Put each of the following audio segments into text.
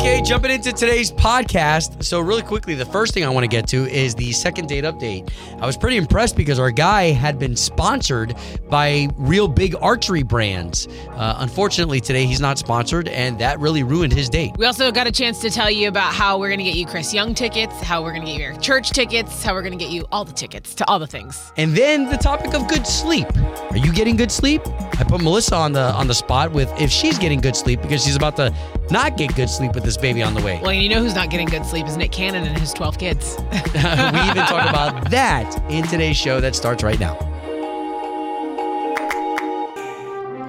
Okay, jumping into today's podcast. So, really quickly, the first thing I want to get to is the second date update. I was pretty impressed because our guy had been sponsored by real big archery brands. Uh, unfortunately, today he's not sponsored, and that really ruined his date. We also got a chance to tell you about how we're going to get you Chris Young tickets, how we're going to get you your church tickets, how we're going to get you all the tickets to all the things. And then the topic of good sleep. Are you getting good sleep? I put Melissa on the on the spot with if she's getting good sleep because she's about to not get good sleep with this baby on the way. Well, you know who's not getting good sleep is Nick Cannon and his 12 kids. we even talk about that in today's show that starts right now.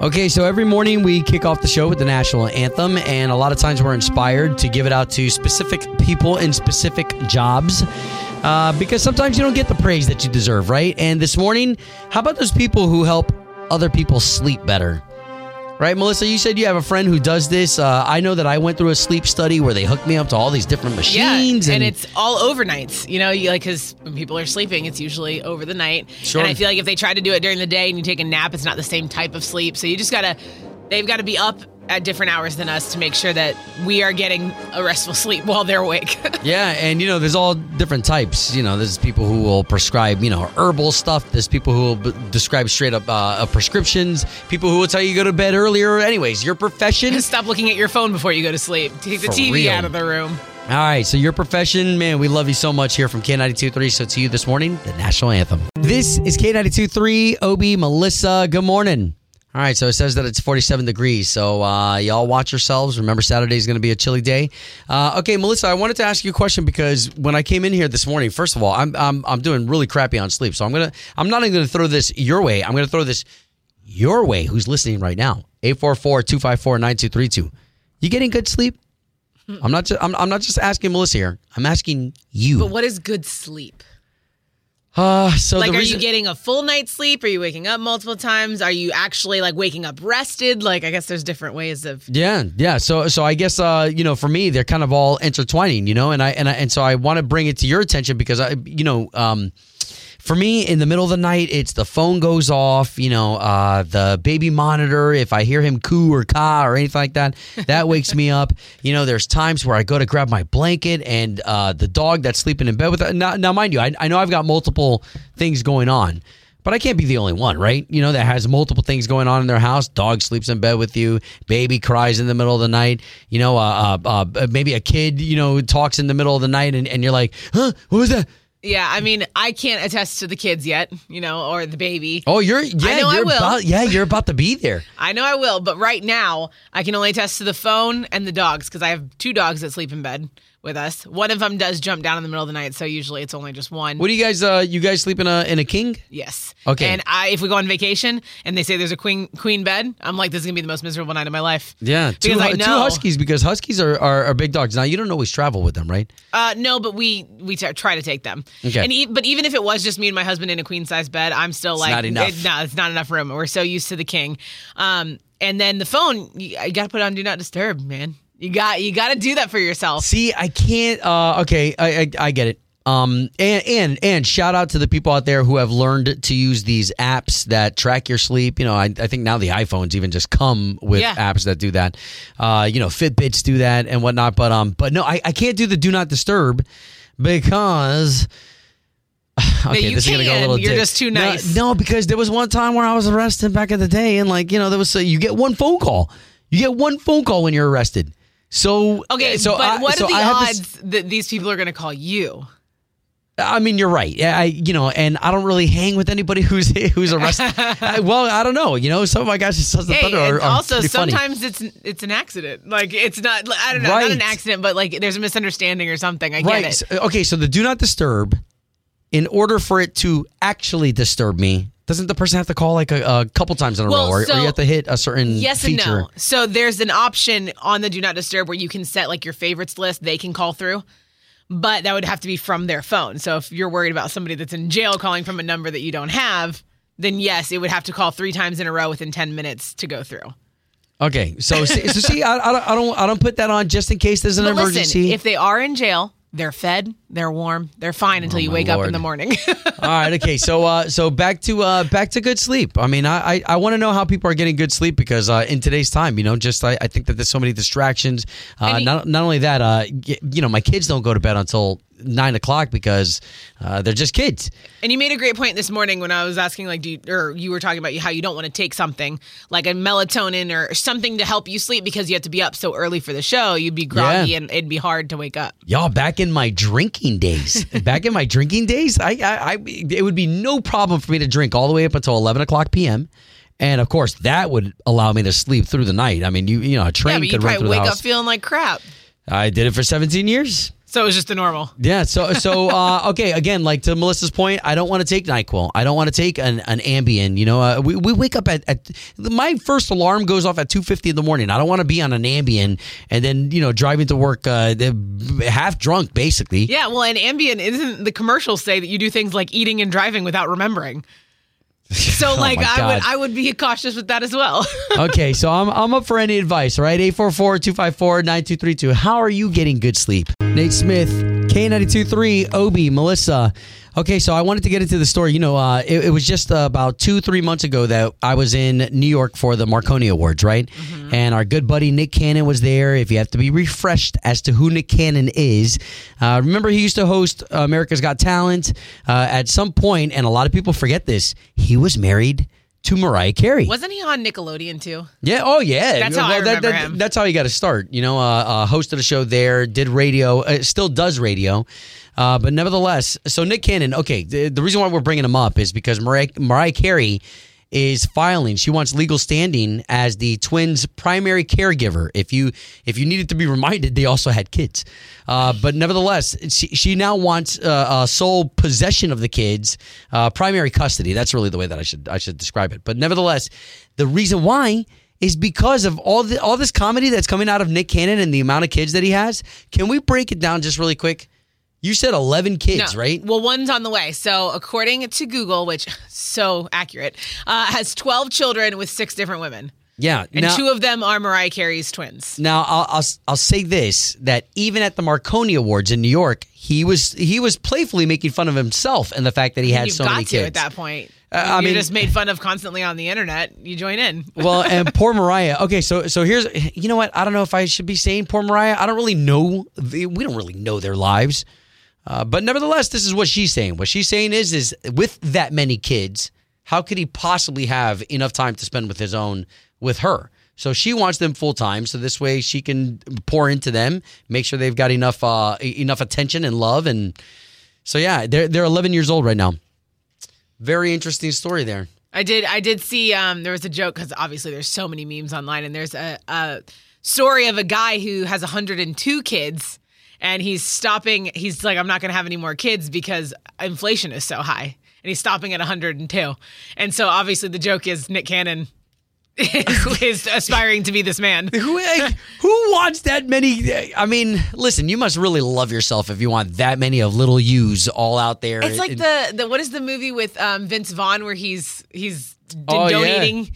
Okay, so every morning we kick off the show with the national anthem, and a lot of times we're inspired to give it out to specific people in specific jobs. Uh, because sometimes you don't get the praise that you deserve, right? And this morning, how about those people who help other people sleep better? Right, Melissa, you said you have a friend who does this. Uh, I know that I went through a sleep study where they hooked me up to all these different machines. and, it's all overnights. You know, you, like because when people are sleeping, it's usually over the night. Sure. And I feel like if they try to do it during the day and you take a nap, it's not the same type of sleep. So you just gotta, they've got to be up at different hours than us to make sure that we are getting a restful sleep while they're awake. Yeah, and you know, there's all different types. You know, there's people who will prescribe, you know, herbal stuff. There's people who will b- describe straight up uh, uh, prescriptions. People who will tell you to go to bed earlier. Anyways, your profession. Stop looking at your phone before you go to sleep. Take the For TV real. out of the room. All right, so your profession, man, we love you so much here from K92.3. So to you this morning, the national anthem. This is K92.3, Obi, Melissa. Good morning. All right, so it says that it's 47 degrees. So uh, y'all watch yourselves. Remember, Saturday is going to be a chilly day. Uh, okay, Melissa, I wanted to ask you a question because when I came in here this morning, first of all, I'm I'm, I'm doing really crappy on sleep. So I'm gonna I'm not even going to throw this your way. I'm going to throw this your way. Who's listening right now? 844-254-9232. You getting good sleep? I'm not. Just, I'm, I'm not just asking Melissa here. I'm asking you. But what is good sleep? Uh, so Like, are reason, you getting a full night's sleep? Are you waking up multiple times? Are you actually like waking up rested? Like, I guess there's different ways of. Yeah, yeah. So, so I guess uh, you know, for me, they're kind of all intertwining, you know, and I and I, and so I want to bring it to your attention because I, you know, um, for me, in the middle of the night, it's the phone goes off, you know, uh, the baby monitor. If I hear him coo or caw or anything like that, that wakes me up. You know, there's times where I go to grab my blanket and uh, the dog that's sleeping in bed with. Now, now mind you, I, I know I've got multiple things going on. But I can't be the only one, right? You know, that has multiple things going on in their house. Dog sleeps in bed with you. Baby cries in the middle of the night. You know, uh, uh, uh, maybe a kid, you know, talks in the middle of the night and, and you're like, huh, what was that? Yeah, I mean, I can't attest to the kids yet, you know, or the baby. Oh, you're, yeah, know I you're will. about, yeah, you're about to be there. I know I will, but right now, I can only attest to the phone and the dogs because I have two dogs that sleep in bed with us. One of them does jump down in the middle of the night, so usually it's only just one. What do you guys, uh, you guys sleep in a, in a king? Yes. Okay. And I, if we go on vacation and they say there's a queen queen bed, I'm like, this is gonna be the most miserable night of my life. Yeah, two, Because I hu- two huskies because huskies are, are, are big dogs. Now you don't always travel with them, right? Uh, no, but we we t- try to take them. Okay. And e- but even if it was just me and my husband in a queen size bed, I'm still like, not enough. It, no, it's not enough room. We're so used to the king. Um, and then the phone, you, you got to put on do not disturb, man. You got you got to do that for yourself. See, I can't. Uh, okay, I, I I get it. Um, and and and shout out to the people out there who have learned to use these apps that track your sleep. You know, I, I think now the iPhones even just come with Yeah. apps that do that. Uh, you know, Fitbits do that and whatnot. But um, but no, I, I can't do the do not disturb because. Okay, this is gonna go a can. little. You're dick. just too No- nice. No, because there was one time where I was arrested back in the day, and like you know, there was a, you get one phone call. You get one phone call when you're arrested. So Okay, so but I, what so are the had this- odds that these people are going to call you? I mean, you're right. Yeah, I, you know, and I don't really hang with anybody who's who's arrested. I, well, I don't know. You know, some of my guys Sons of Hey, Thunder are, are also pretty funny. sometimes it's it's an accident. Like it's not. I don't know, not an accident, but like there's a misunderstanding or something. I get right. it. so- okay, so the do not disturb. In order for it to actually disturb me, doesn't the person have to call like a, a couple times in a Well, row, or, or you have to hit a certain Yes feature? and no. So there's an option on the do not disturb where you can set like your favorites list. They can call through. But that would have to be from their phone. So if you're worried about somebody that's in jail calling from a number that you don't have, then yes, it would have to call three times in a row within 10 minutes to go through. Okay, so see, so see, I, I, don't, I don't, I don't put that on just in case there's an But emergency. listen, if they are in jail They're fed, they're warm, they're fine until you Oh my wake up in the morning. All right, okay. So uh so back to uh back to good sleep. I mean, I I, I want to know how people are getting good sleep because uh in today's time, you know, just I, I think that there's so many distractions. Uh you- not not only that, uh you know, my kids don't go to bed until nine o'clock because uh, they're just kids. And you made a great point this morning when I was asking, like, do you, or you were talking about how you don't want to take something like a melatonin or something to help you sleep because you have to be up so early for the show. You'd be groggy Yeah. and it'd be hard to wake up. Y'all, back in my drinking days, back in my drinking days, I, I, I, it would be no problem for me to drink all the way up until eleven o'clock p.m. And of course, that would allow me to sleep through the night. I mean, you, you know, a Yeah, train but could run through the wake up feeling like crap. I did it for seventeen years. So it was just the normal. Yeah. So so uh, okay. Again, like to Melissa's point, I don't want to take Nyquil. I don't want to take an, an Ambien. You know, uh, we, we wake up at, at my first alarm goes off at two fifty in the morning. I don't want to be on an Ambien and then you know driving to work uh, half drunk, basically. Yeah, well, and Ambien isn't the commercials say that you do things like eating and driving without remembering. So, oh like, Oh my I would, I would be cautious with that as well. okay, so I'm, I'm up for any advice, right? 844-254-9232. How are you getting good sleep? Nate Smith, K92.3, Obi, Melissa. Okay, so I wanted to get into the story. You know, uh, it, it was just uh, about two, three months ago that I was in New York for the Marconi Awards, right? And our good buddy Nick Cannon was there. If you have to be refreshed as to who Nick Cannon is, uh, remember he used to host America's Got Talent. Uh, at some point, and a lot of people forget this, he was married to Mariah Carey. Wasn't he on Nickelodeon too? Yeah. Oh, yeah. That's how I that- remember that- him. That's how you got to start. You know, uh, uh, hosted a show there, did radio, uh, still does radio. Uh, but nevertheless, so Nick Cannon. Okay, the, the reason why we're bringing him up is because Mariah, Mariah Carey is filing. She wants legal standing as the twins' primary caregiver. If you if you needed to be reminded, they also had kids. Uh, but nevertheless, she, she now wants uh, uh, sole possession of the kids, uh, primary custody. That's really the way that I should I should describe it. But nevertheless, the reason why is because of all the all this comedy that's coming out of Nick Cannon and the amount of kids that he has. Can we break it down just really quick? You said 11 kids, No. right? Well, one's on the way. So, according to Google, which so accurate, uh, has 12 children with six different women. Yeah. And now, two of them are Mariah Carey's twins. now I'll, I'll I'll say this that even at the Marconi Awards in New York, he was he was playfully making fun of himself and the fact that he had You've so got many to kids. at that point. Uh, I You're mean- just made fun of constantly on the internet. You join in. well, and poor Mariah. Okay, so so here's you know what? I don't know if I should be saying poor Mariah. I don't really know. the- We don't really know their lives, uh, but nevertheless, this is what she's saying. What she's saying is, is with that many kids, how could he possibly have enough time to spend with his own with her? So she wants them full time, so this way she can pour into them, make sure they've got enough uh, enough attention and love, and so yeah, they're they're 11 years old right now. Very interesting story there. I did. I did see. Um, there was a joke because obviously there's so many memes online, and there's a, a story of a guy who has 102 kids, and he's stopping. He's like, I'm not going to have any more kids because inflation is so high, and he's stopping at 102. And so obviously the joke is Nick Cannon is, is aspiring to be this man. Who, who wants that many? I mean, listen, you must really love yourself if you want that many of little yous all out there. It's like And- the the what is the movie with um, Vince Vaughn where he's he's d- Oh, donating Yeah.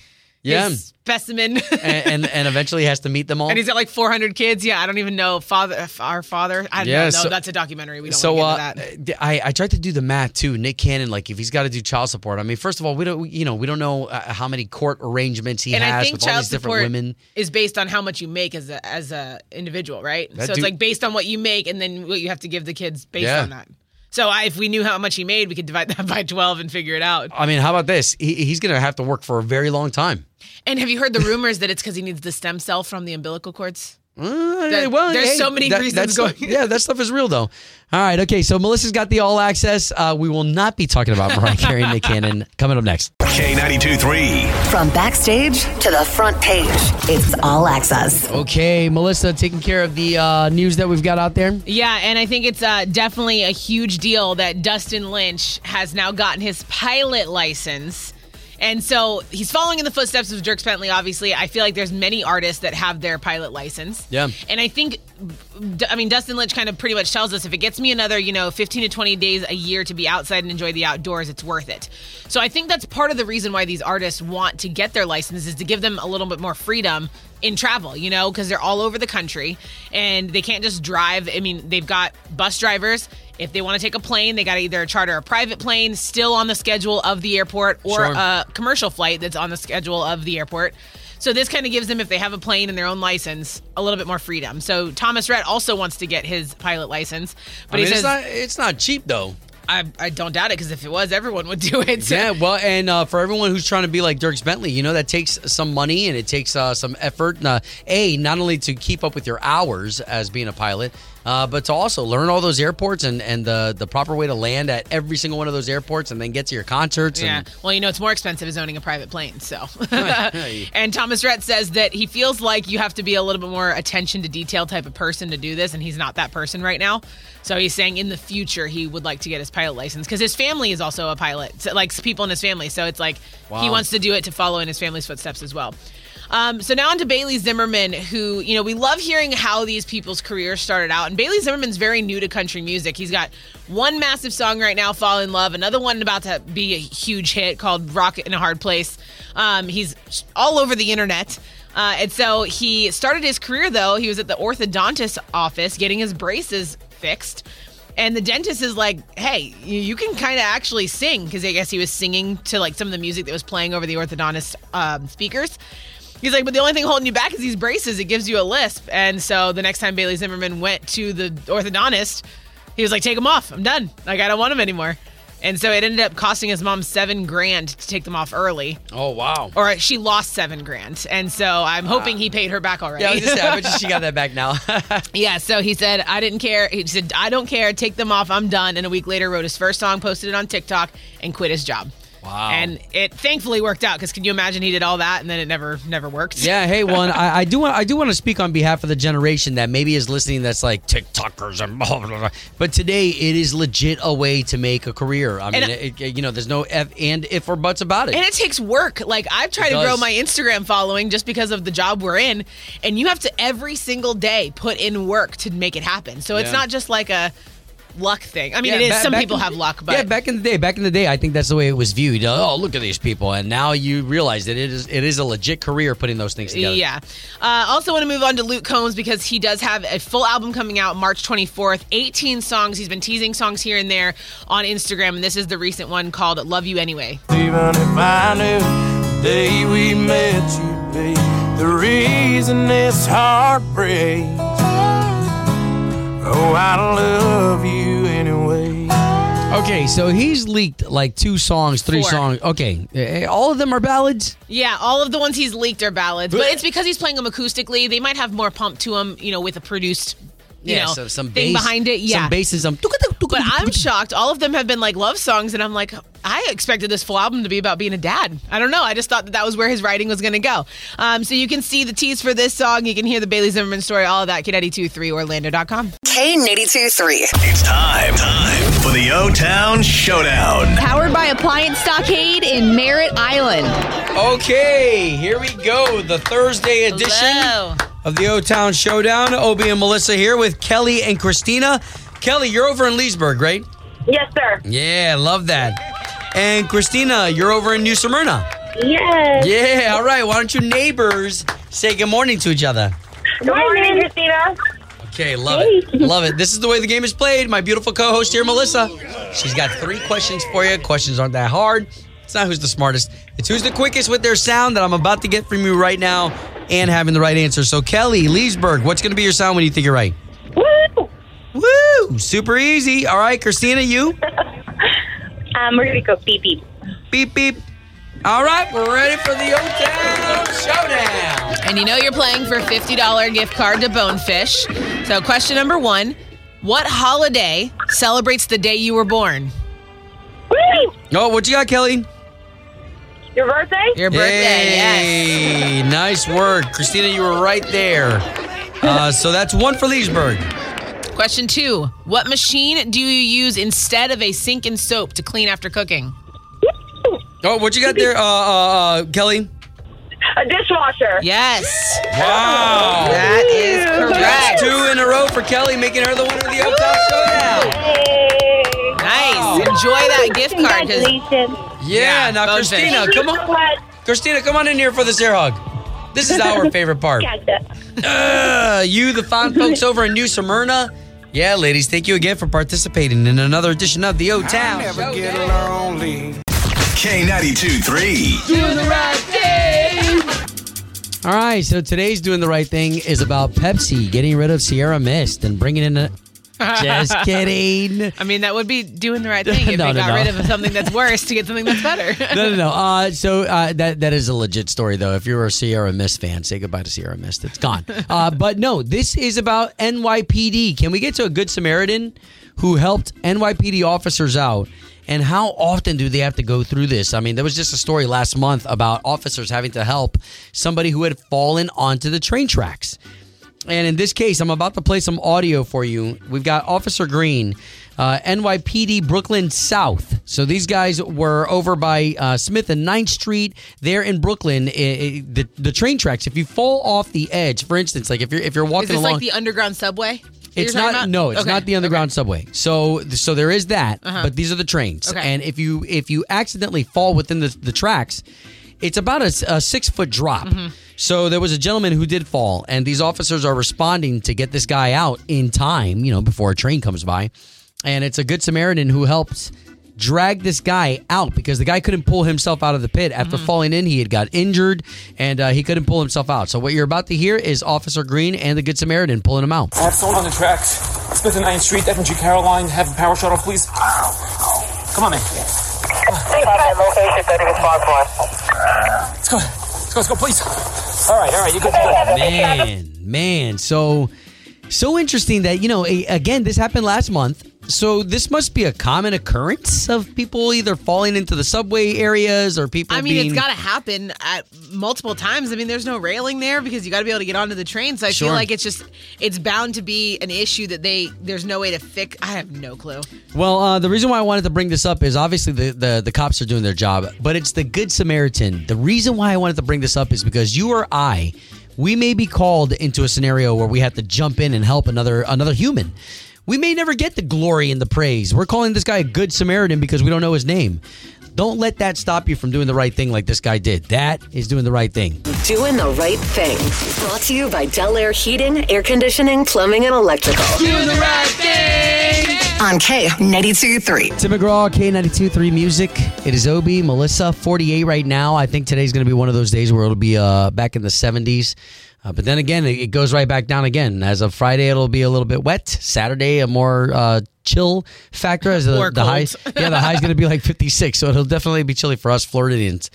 His specimen. and, and and eventually has to meet them all. And he's got like 400 kids. Yeah, I don't even know father. Our father. I don't Yeah, know. so- that's a documentary. We don't so uh, to get that. I I tried to do the math too. Nick Cannon, like if he's got to do child support. I mean, first of all, we don't you know we don't know uh, how many court arrangements he And has I think with all these different women. is based on how much you make as a as a individual, right? That so it's like based on what you make, and then what you have to give the kids based Yeah. on that. So I, if we knew how much he made, we could divide that by 12 and figure it out. I mean, how about this? He, he's going to have to work for a very long time. And have you heard the rumors that it's because he needs the stem cell from the umbilical cords? Uh, That- well, there's hey, so many that- reasons that stuff- going- Yeah, that stuff is real though. All right, okay. So Melissa's got the all access. Uh, we will not be talking about Mariah Carey and Nick Cannon coming up next. K92 3. From backstage to the front page, it's all access. Okay, Melissa, taking care of the uh, news that we've got out there. Yeah, and I think it's uh, definitely a huge deal that Dustin Lynch has now gotten his pilot license. And so he's following in the footsteps of Dierks Bentley. Obviously, I feel like there's many artists that have their pilot license. Yeah. And I think, I mean, Dustin Lynch kind of pretty much tells us if it gets me another, you know, 15 to 20 days a year to be outside and enjoy the outdoors, it's worth it. So I think that's part of the reason why these artists want to get their license is to give them a little bit more freedom in travel, you know, because they're all over the country and they can't just drive. I mean, they've got bus drivers. If they want to take a plane, they got to either charter a private plane still on the schedule of the airport or Sure. a commercial flight that's on the schedule of the airport. So this kind of gives them, if they have a plane and their own license, a little bit more freedom. So Thomas Rhett also wants to get his pilot license, but I mean, he it's says, not it's not cheap though. I, I don't doubt it because if it was, everyone would do it. Yeah, well, and uh, for everyone who's trying to be like Dierks Bentley, you know that takes some money and it takes uh, some effort. Uh, a not only to keep up with your hours as being a pilot, uh, but to also learn all those airports and and the the proper way to land at every single one of those airports, and then get to your concerts. Yeah. And, Well, you know, it's more expensive as owning a private plane. So, and Thomas Rhett says that he feels like you have to be a little bit more attention to detail type of person to do this, and he's not that person right now. So he's saying in the future he would like to get his pilot license because his family is also a pilot, so, like people in his family. So it's like he wants to do it to follow in his family's footsteps as well. Um, so now on to Bailey Zimmerman, who, you know, we love hearing how these people's careers started out. And Bailey Zimmerman's very new to country music. He's got one massive song right now, Fall in Love, another one about to be a huge hit called Rock and A Hard Place. Um, he's all over the internet. Uh, and so he started his career, though. He was at the orthodontist office getting his braces fixed. And the dentist is like, hey, you you can kind of actually sing because I guess he was singing to like some of the music that was playing over the orthodontist um, speakers. He's like, but the only thing holding you back is these braces. It gives you a lisp. And so the next time Bailey Zimmerman went to the orthodontist, he was like, take them off. I'm done. Like, I don't want them anymore. And so it ended up costing his mom seven grand to take them off early. oh wow. Or uh, she lost seven grand. And so I'm hoping he paid her back already. Yeah, I just I bet she got that back now. Yeah, so he said, I didn't care. He said, I don't care. Take them off. I'm done. And a week later, wrote his first song, posted it on TikTok, and quit his job. Wow. And it thankfully worked out because can you imagine he did all that and then it never never worked? Yeah, hey, one. I, I do want. I do want to speak on behalf of the generation that maybe is listening. That's like TikTokers and blah blah blah. But today, it is legit a way to make a career. I mean, it, it- you know, there's no F and if or buts about it. And it takes work. Like I've tried to grow my Instagram following just because of the job we're in, and you have to every single day put in work to make it happen. So it's Yeah. not just like a luck thing. I mean, Yeah, it is. ba- Some people in- have luck, but yeah, back in the day, back in the day, I think that's the way it was viewed. Oh, look at these people, and now you realize that it is it is a legit career putting those things together. Yeah. Uh, also, want to move on to Luke Combs because he does have a full album coming out March 24th. 18 songs. He's been teasing songs here and there on Instagram, and this is the recent one called "Love You Anyway." Even if I knew the day we met you'd be the reason this heart breaks. Oh, I love you anyway. Okay, so he's leaked like two songs, three Four. songs. Okay, eh, all of them are ballads. Yeah, all of the ones he's leaked are ballads, but it's because he's playing them acoustically. They might have more pump to them, you know, with a produced, you know, so some thing bass behind it. Yeah, some bass and some. But I'm shocked. All of them have been like love songs, and I'm like, I expected this full album to be about being a dad. I don't know. I just thought that that was where his writing was going to go. Um, so you can see the tease for this song. You can hear the Bailey Zimmerman story, all of that. Kid823 Orlando.com. K92 3. It's time. Time for the O Town Showdown. Powered by Appliance Stockade in Merritt Island. Okay, here we go. The Thursday edition Hello. Of the O Town Showdown. Obie and Melissa here with Kelly and Christina. Kelly, you're over in Leesburg, right? Yes, sir. Yeah, love that. And Christina, you're over in New Smyrna. Yes. Yeah, all right. Why don't you neighbors say good morning to each other? Good morning, Christina. Okay, love it. Love it. This is the way the game is played. My beautiful co host here, Melissa. She's got three questions for you. Questions aren't that hard. It's not who's the smartest, it's who's the quickest with their sound that I'm about to get from you right now and having the right answer. So, Kelly, Leesburg, what's going to be your sound when you think you're right? Woo! Woo! Super easy. All right, Christina, you? Um, we're gonna go beep beep. Beep, beep. All right, we're ready for the O Town Showdown. And you know you're playing for a $50 gift card to Bonefish. So, question number one What holiday celebrates the day you were born? Woo! Oh, what you got, Kelly? Your birthday? Your birthday, yes. Hey, nice work. Christina, you were right there. Uh, so that's one for Leesburg. Question two What machine do you use instead of a sink and soap to clean after cooking? Oh, what you got there, uh, uh, uh, Kelly? A dishwasher. Yes. Wow. That is correct. Two in a row for Kelly, making her the winner of the O Town Showdown. Nice. Enjoy that gift card. 'cause- Congratulations. Yeah, Yeah, now Christina, Thank you come on. much. Christina, come on in here for this air hug. This is our favorite part. Gotcha. Uh, you, the fine folks over in New Smyrna. Yeah, ladies, thank you again for participating in another edition of the O Town. Never get lonely. K92 3. Doing the right thing. All right, so today's doing the right thing is about Pepsi getting rid of Sierra Mist and bringing in a. Just kidding. I mean, that would be doing the right thing if No, they no, got no. rid of something that's worse to get something that's better. No, no, no. Uh, so uh, that that is a legit story, though. If you're a Sierra Mist fan, say goodbye to Sierra Mist. It's gone. Uh, but no, this is about NYPD. Can we get to a good Samaritan who helped NYPD officers out? And how often do they have to go through this? I mean, there was just a story last month about officers having to help somebody who had fallen onto the train tracks. And in this case, I'm about to play some audio for you. We've got Officer Green, uh, NYPD Brooklyn South. So these guys were over by uh, Smith and 9th Street there in Brooklyn. I- I- the, the train tracks, if you fall off the edge, for instance, like if you're if you're walking Is this along, like the underground subway? it's not. about? No, it's Okay, not the underground okay. subway. So, so there is that. But these are the trains. Okay. And if you if you accidentally fall within the, the tracks, it's about a six foot drop. Mm-hmm. So there was a gentleman who did fall, and these officers are responding to get this guy out in time. You know, before a train comes by, and it's a good Samaritan who helps drag this guy out because the guy couldn't pull himself out of the pit after Mm-hmm. falling in. He had got injured, and uh, he couldn't pull himself out. So what you're about to hear is Officer Green and the good Samaritan pulling him out. I have someone on the tracks. Smith and 9th Street, FNG Caroline. Have a power shuttle, please. Come on, man. Let's go. Let's go, let's go, please. All right, all right, you good, you good. man, man. So, so interesting that you know. Again, this happened last month. So this must be a common occurrence of people either falling into the subway areas or people. I mean, being, it's got to happen at multiple times. I mean, there's no railing there because you got to be able to get onto the train. So I Sure. feel like it's just it's bound to be an issue that they there's no way to fix. I have no clue. Well, uh, the reason why I wanted to bring this up is obviously the, the the cops are doing their job, but it's the good Samaritan. The reason why I wanted to bring this up is because you or I, we may be called into a scenario where we have to jump in and help another another human. We may never get the glory and the praise. We're calling this guy a good Samaritan because we don't know his name. Don't let that stop you from doing the right thing like this guy did. That is doing the right thing. Doing the right thing. Brought to you by Del Air Heating, Air Conditioning, Plumbing, and Electrical. Doing the right thing. On K92 3. Tim McGraw, K92.3 Music. It is Obi, Melissa, 48 right now. I think today's going to be one of those days where it'll be uh, back in the 70s. Uh, but then again, it, it goes right back down again. As of Friday, it'll be a little bit wet. Saturday, a more uh, chill factor. As the, Or the cold. highs, yeah, the high's going to be like 56, so it'll definitely be chilly for us Floridians.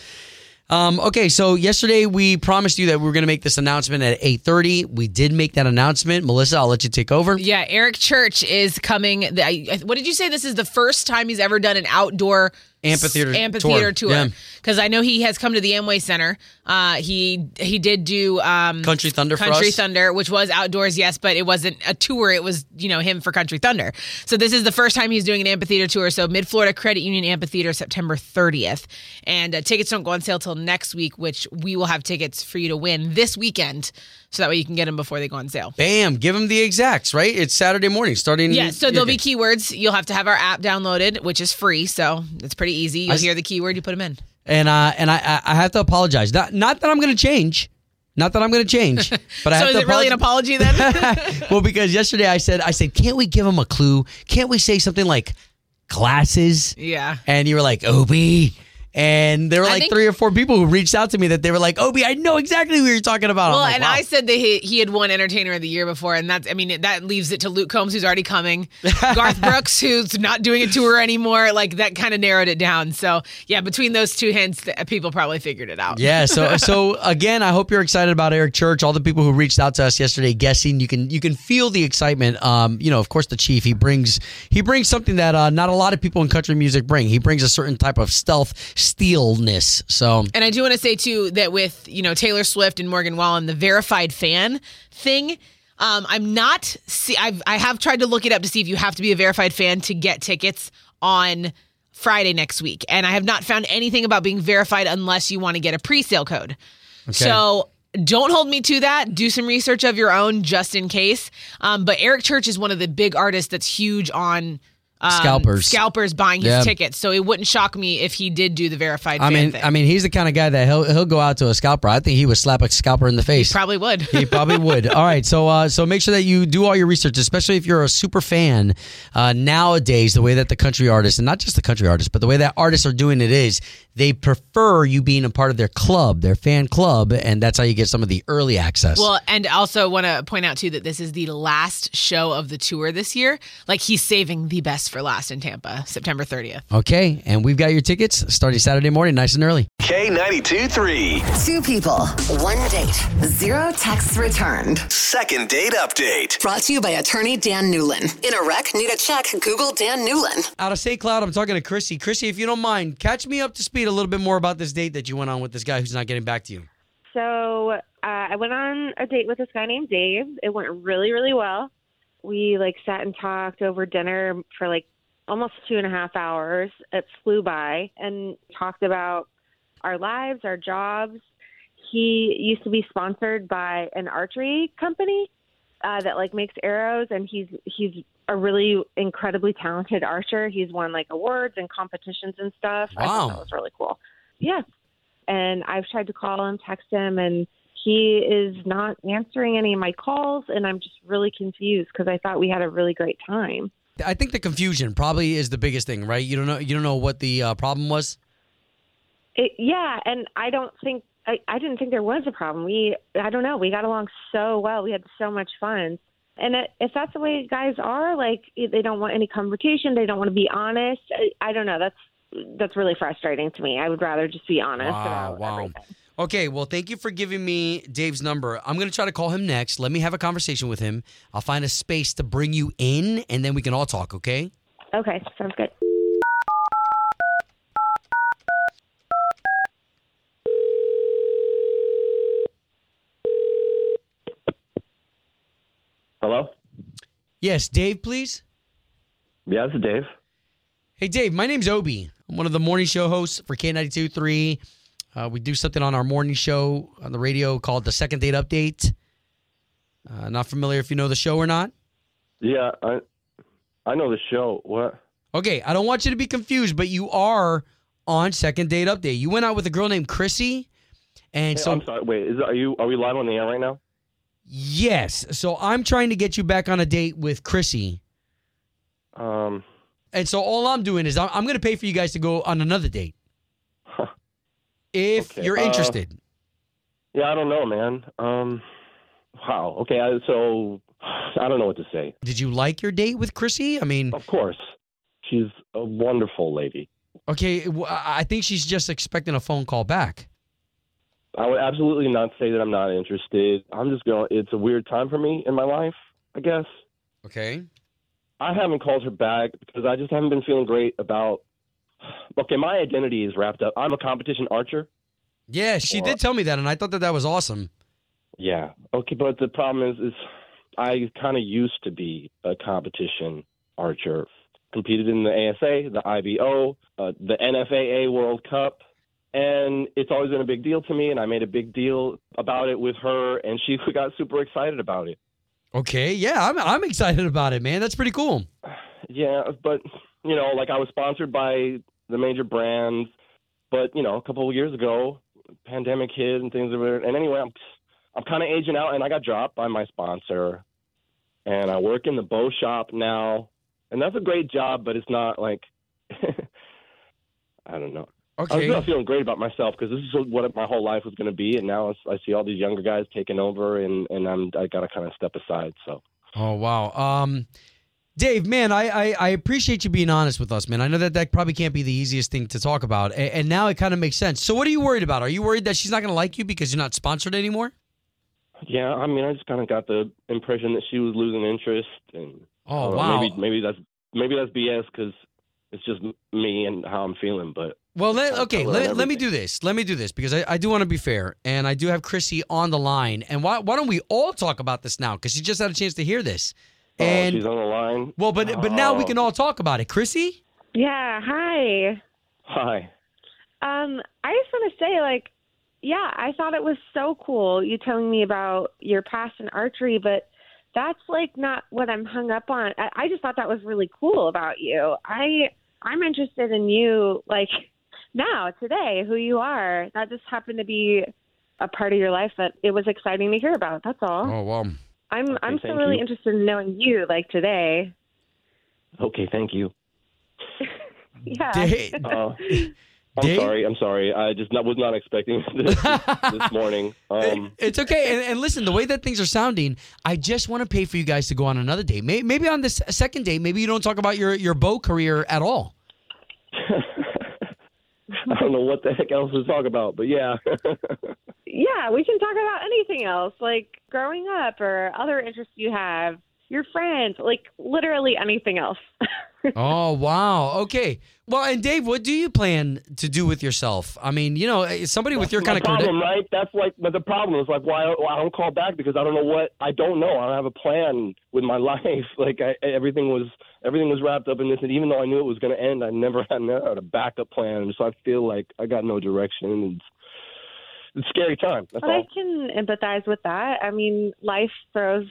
Um, okay, so yesterday we promised you that we were going to make this announcement at 8:30. We did make that announcement. Melissa, I'll let you take over. Yeah, Eric Church is coming. the- I- I- What did you say? This is the first time he's ever done an outdoor Amphitheater amphitheater tour. tour. Yeah. Because I know he has come to the Amway Center. Uh, he he did do um, Country Thunder for Country. Thunder, which was outdoors, yes, but it wasn't a tour. It was you know him for Country Thunder. So this is the first time he's doing an amphitheater tour. So Mid Florida Credit Union Amphitheater, September 30th, and uh, tickets don't go on sale till next week, which we will have tickets for you to win this weekend, so that way you can get them before they go on sale. Bam, give them the exacts, right? It's Saturday morning starting. Yeah, so there'll be keywords. You'll have to have our app downloaded, which is free, so it's pretty easy. You'll I hear the keyword, you put them in. and uh, and I I- I have to apologize. Not not that I'm going to change, not that I'm going to change, but I so have is to it really an apology then? well, because yesterday I said I said, can't we give them a clue? Can't we say something like glasses? yeah. And you were like Obi. And there were I like think- three or four people who reached out to me that they were like, Obi, I know exactly what you're talking about. I'm Well, like, and wow. I said that he, he had won Entertainer of the Year before, and that's I mean that leaves it to Luke Combs, who's already coming, Garth Brooks, who's not doing a tour anymore. Like that kind of narrowed it down. So yeah, between those two hints, people probably figured it out. Yeah, so so again, I hope you're excited about Eric Church. All the people who reached out to us yesterday guessing, you can you can feel the excitement. Um, you know, of course, the chief he brings he brings something that uh, not a lot of people in country music bring. He brings a certain type of stealth steelness. So And I do want to say too that with you know Taylor Swift and Morgan Wallen, the verified fan thing. Um, I'm not. See, I've I have tried to look it up to see if you have to be a verified fan to get tickets on Friday next week. And I have not found anything about being verified unless you want to get a pre sale code. So don't hold me to that. Do some research of your own just in case. Um, but Eric Church is one of the big artists that's huge on. Um, Scalpers. scalpers buying his Yeah. tickets, so it wouldn't shock me if he did do the verified. I fan mean, thing. I mean, he's the kind of guy that he'll he'll go out to a scalper. I think he would slap a scalper in the face. He probably would. He probably would. All right, so uh, so make sure that you do all your research, especially if you're a super fan. Uh, nowadays, the way that the country artists, and not just the country artists, but the way that artists are doing it is they prefer you being a part of their club, their fan club, and that's how you get some of the early access. Well, and also want to point out too that this is the last show of the tour this year. Like he's saving the best for last in Tampa, September 30th. okay, and we've got your tickets starting Saturday morning, nice and early. K92 3. Two people, one date, zero texts returned. Second date update. Brought to you by attorney Dan Newlin. In a wreck, need a check, Google Dan Newlin. Out of St. Cloud, I'm talking to Chrissy. Chrissy, if you don't mind, catch me up to speed a little bit more about this date that you went on with this guy who's not getting back to you. So uh, I went on a date with this guy named Dave. It went really, really well. We like sat and talked over dinner for like almost two and a half hours. It flew by and talked about our lives, our jobs. He used to be sponsored by an archery company uh, that like makes arrows, and he's he's a really incredibly talented archer. He's won like awards and competitions and stuff. I Wow. thought that was really cool. Yeah, and I've tried to call him, text him, and he is not answering any of my calls, and I'm just really confused because I thought we had a really great time. I think the confusion probably is the biggest thing, right? You don't know you don't know what the uh, problem was. It, yeah, and I don't think I, I didn't think there was a problem. We I don't know. We got along so well. We had so much fun. And if that's the way guys are, like eh, they don't want any confrontation, they don't want to be honest. I, I don't know. That's that's really frustrating to me. I would rather just be honest Wow, wow. everything. Okay, well, thank you for giving me Dave's number. I'm going to try to call him next. Let me have a conversation with him. I'll find a space to bring you in, and then we can all talk, okay? Okay, sounds good. Hello? Yes, Dave, please. Yeah, this is Dave. Hey, Dave, my name's Obi. I'm one of the morning show hosts for K92 3. Uh, we do something on our morning show on the radio called the Second Date Update. Uh, not familiar if you know the show or not. Yeah, I I know the show. What? Okay, I don't want you to be confused, but you are on Second Date Update. You went out with a girl named Chrissy, and Hey, so I'm sorry. Wait, is are you are we live on the air right now? Yes, so I'm trying to get you back on a date with Chrissy, Um, and so all I'm doing is I'm, I'm going to pay for you guys to go on another date if Okay, you're uh, interested. yeah, I don't know, man. Um, wow. Okay, I, so I don't know what to say. Did you like your date with Chrissy? I mean, Of course, she's a wonderful lady. okay, I think she's just expecting a phone call back. I would absolutely not say that I'm not interested. I'm just going. It's a weird time for me in my life. I guess Okay. I haven't called her back because I just haven't been feeling great about. Okay, my identity is wrapped up. I'm a competition archer. Yeah, she did tell me that, and I thought that that was awesome. Yeah. Okay, but the problem is, is I kind of used to be a competition archer. Competed in the ASA, the IBO, uh, the NFAA World Cup, and it's always been a big deal to me. And I made a big deal about it with her, and she got super excited about it. Okay, yeah, I'm I'm excited about it, man. That's pretty cool. Yeah, but you know, like I was sponsored by the major brands, but you know, a couple of years ago, pandemic hit and things were. And anyway, I'm I'm kind of aging out, and I got dropped by my sponsor, and I work in the bow shop now, and that's a great job, but it's not like I don't know. I was Okay. not feeling great about myself because this is what my whole life was going to be, and now it's, I see all these younger guys taking over, and and I'm I got to kind of step aside. So. Oh wow. Um Dave, man, I, I I appreciate you being honest with us, man. I know that that probably can't be the easiest thing to talk about, and, and now it kind of makes sense. So, what are you worried about? Are you worried that she's not going to like you because you're not sponsored anymore? Yeah, I mean, I just kind of got the impression that she was losing interest, and Oh, know, wow. maybe maybe that's maybe that's BS because it's just me and how I'm feeling. But Well, let, I'll okay, let, let me do this. Let me do this because I, I do want to be fair, and I do have Chrissy on the line. And why why don't we all talk about this now? Because she just had a chance to hear this. oh, she's on the line. well, but but now we Oh. can all talk about it. Chrissy, Yeah, hi. Hi. Um, I just want to say, like, yeah, I thought it was so cool you telling me about your past in archery, but that's like not what I'm hung up on. I, I just thought that was really cool about you. I I'm interested in you, like now today, who you are. That just happened to be a part of your life that it was exciting to hear about. That's all. Oh wow. I'm I'm still really you. interested in knowing you, like today. Okay, thank you. Yeah. Da- Uh, I'm Dave? sorry. I'm sorry. I just not, was not expecting this this morning. Um, It's okay. And, and listen, the way that things are sounding, I just want to pay for you guys to go on another date. May- Maybe on this second date, maybe you don't talk about your, your bow career at all. I don't know what the heck else to talk about, but yeah. Yeah, we can talk about anything else, like growing up or other interests you have, your friends, like literally anything else. Oh, wow. Okay. Well, and Dave, what do you plan to do with yourself? I mean, you know, eh, somebody with your my kind of problem, career. right? That's like, but the problem is like why, why I don't call back because I don't know what I don't know. I don't have a plan with my life. Like I, everything was everything was wrapped up in this, and even though I knew it was going to end, I never had, never had a backup plan. So I feel like I got no direction. And it's, it's a scary time. That's but I can empathize with that. I mean, life throws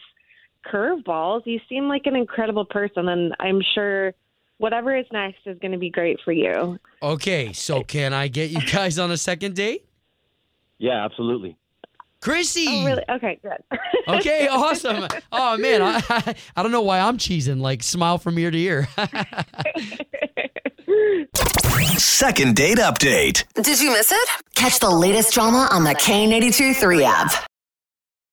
curveballs. You seem like an incredible person, and I'm sure whatever is next is going to be great for you. Okay. So can I get you guys on a second date? Yeah, absolutely. Chrissy. Oh, really? Okay, good. Okay, awesome. Oh man, I, I don't know why I'm cheesing. Like smile from ear to ear. Second date update. Did you miss it? Catch the latest drama on the K92 3 app.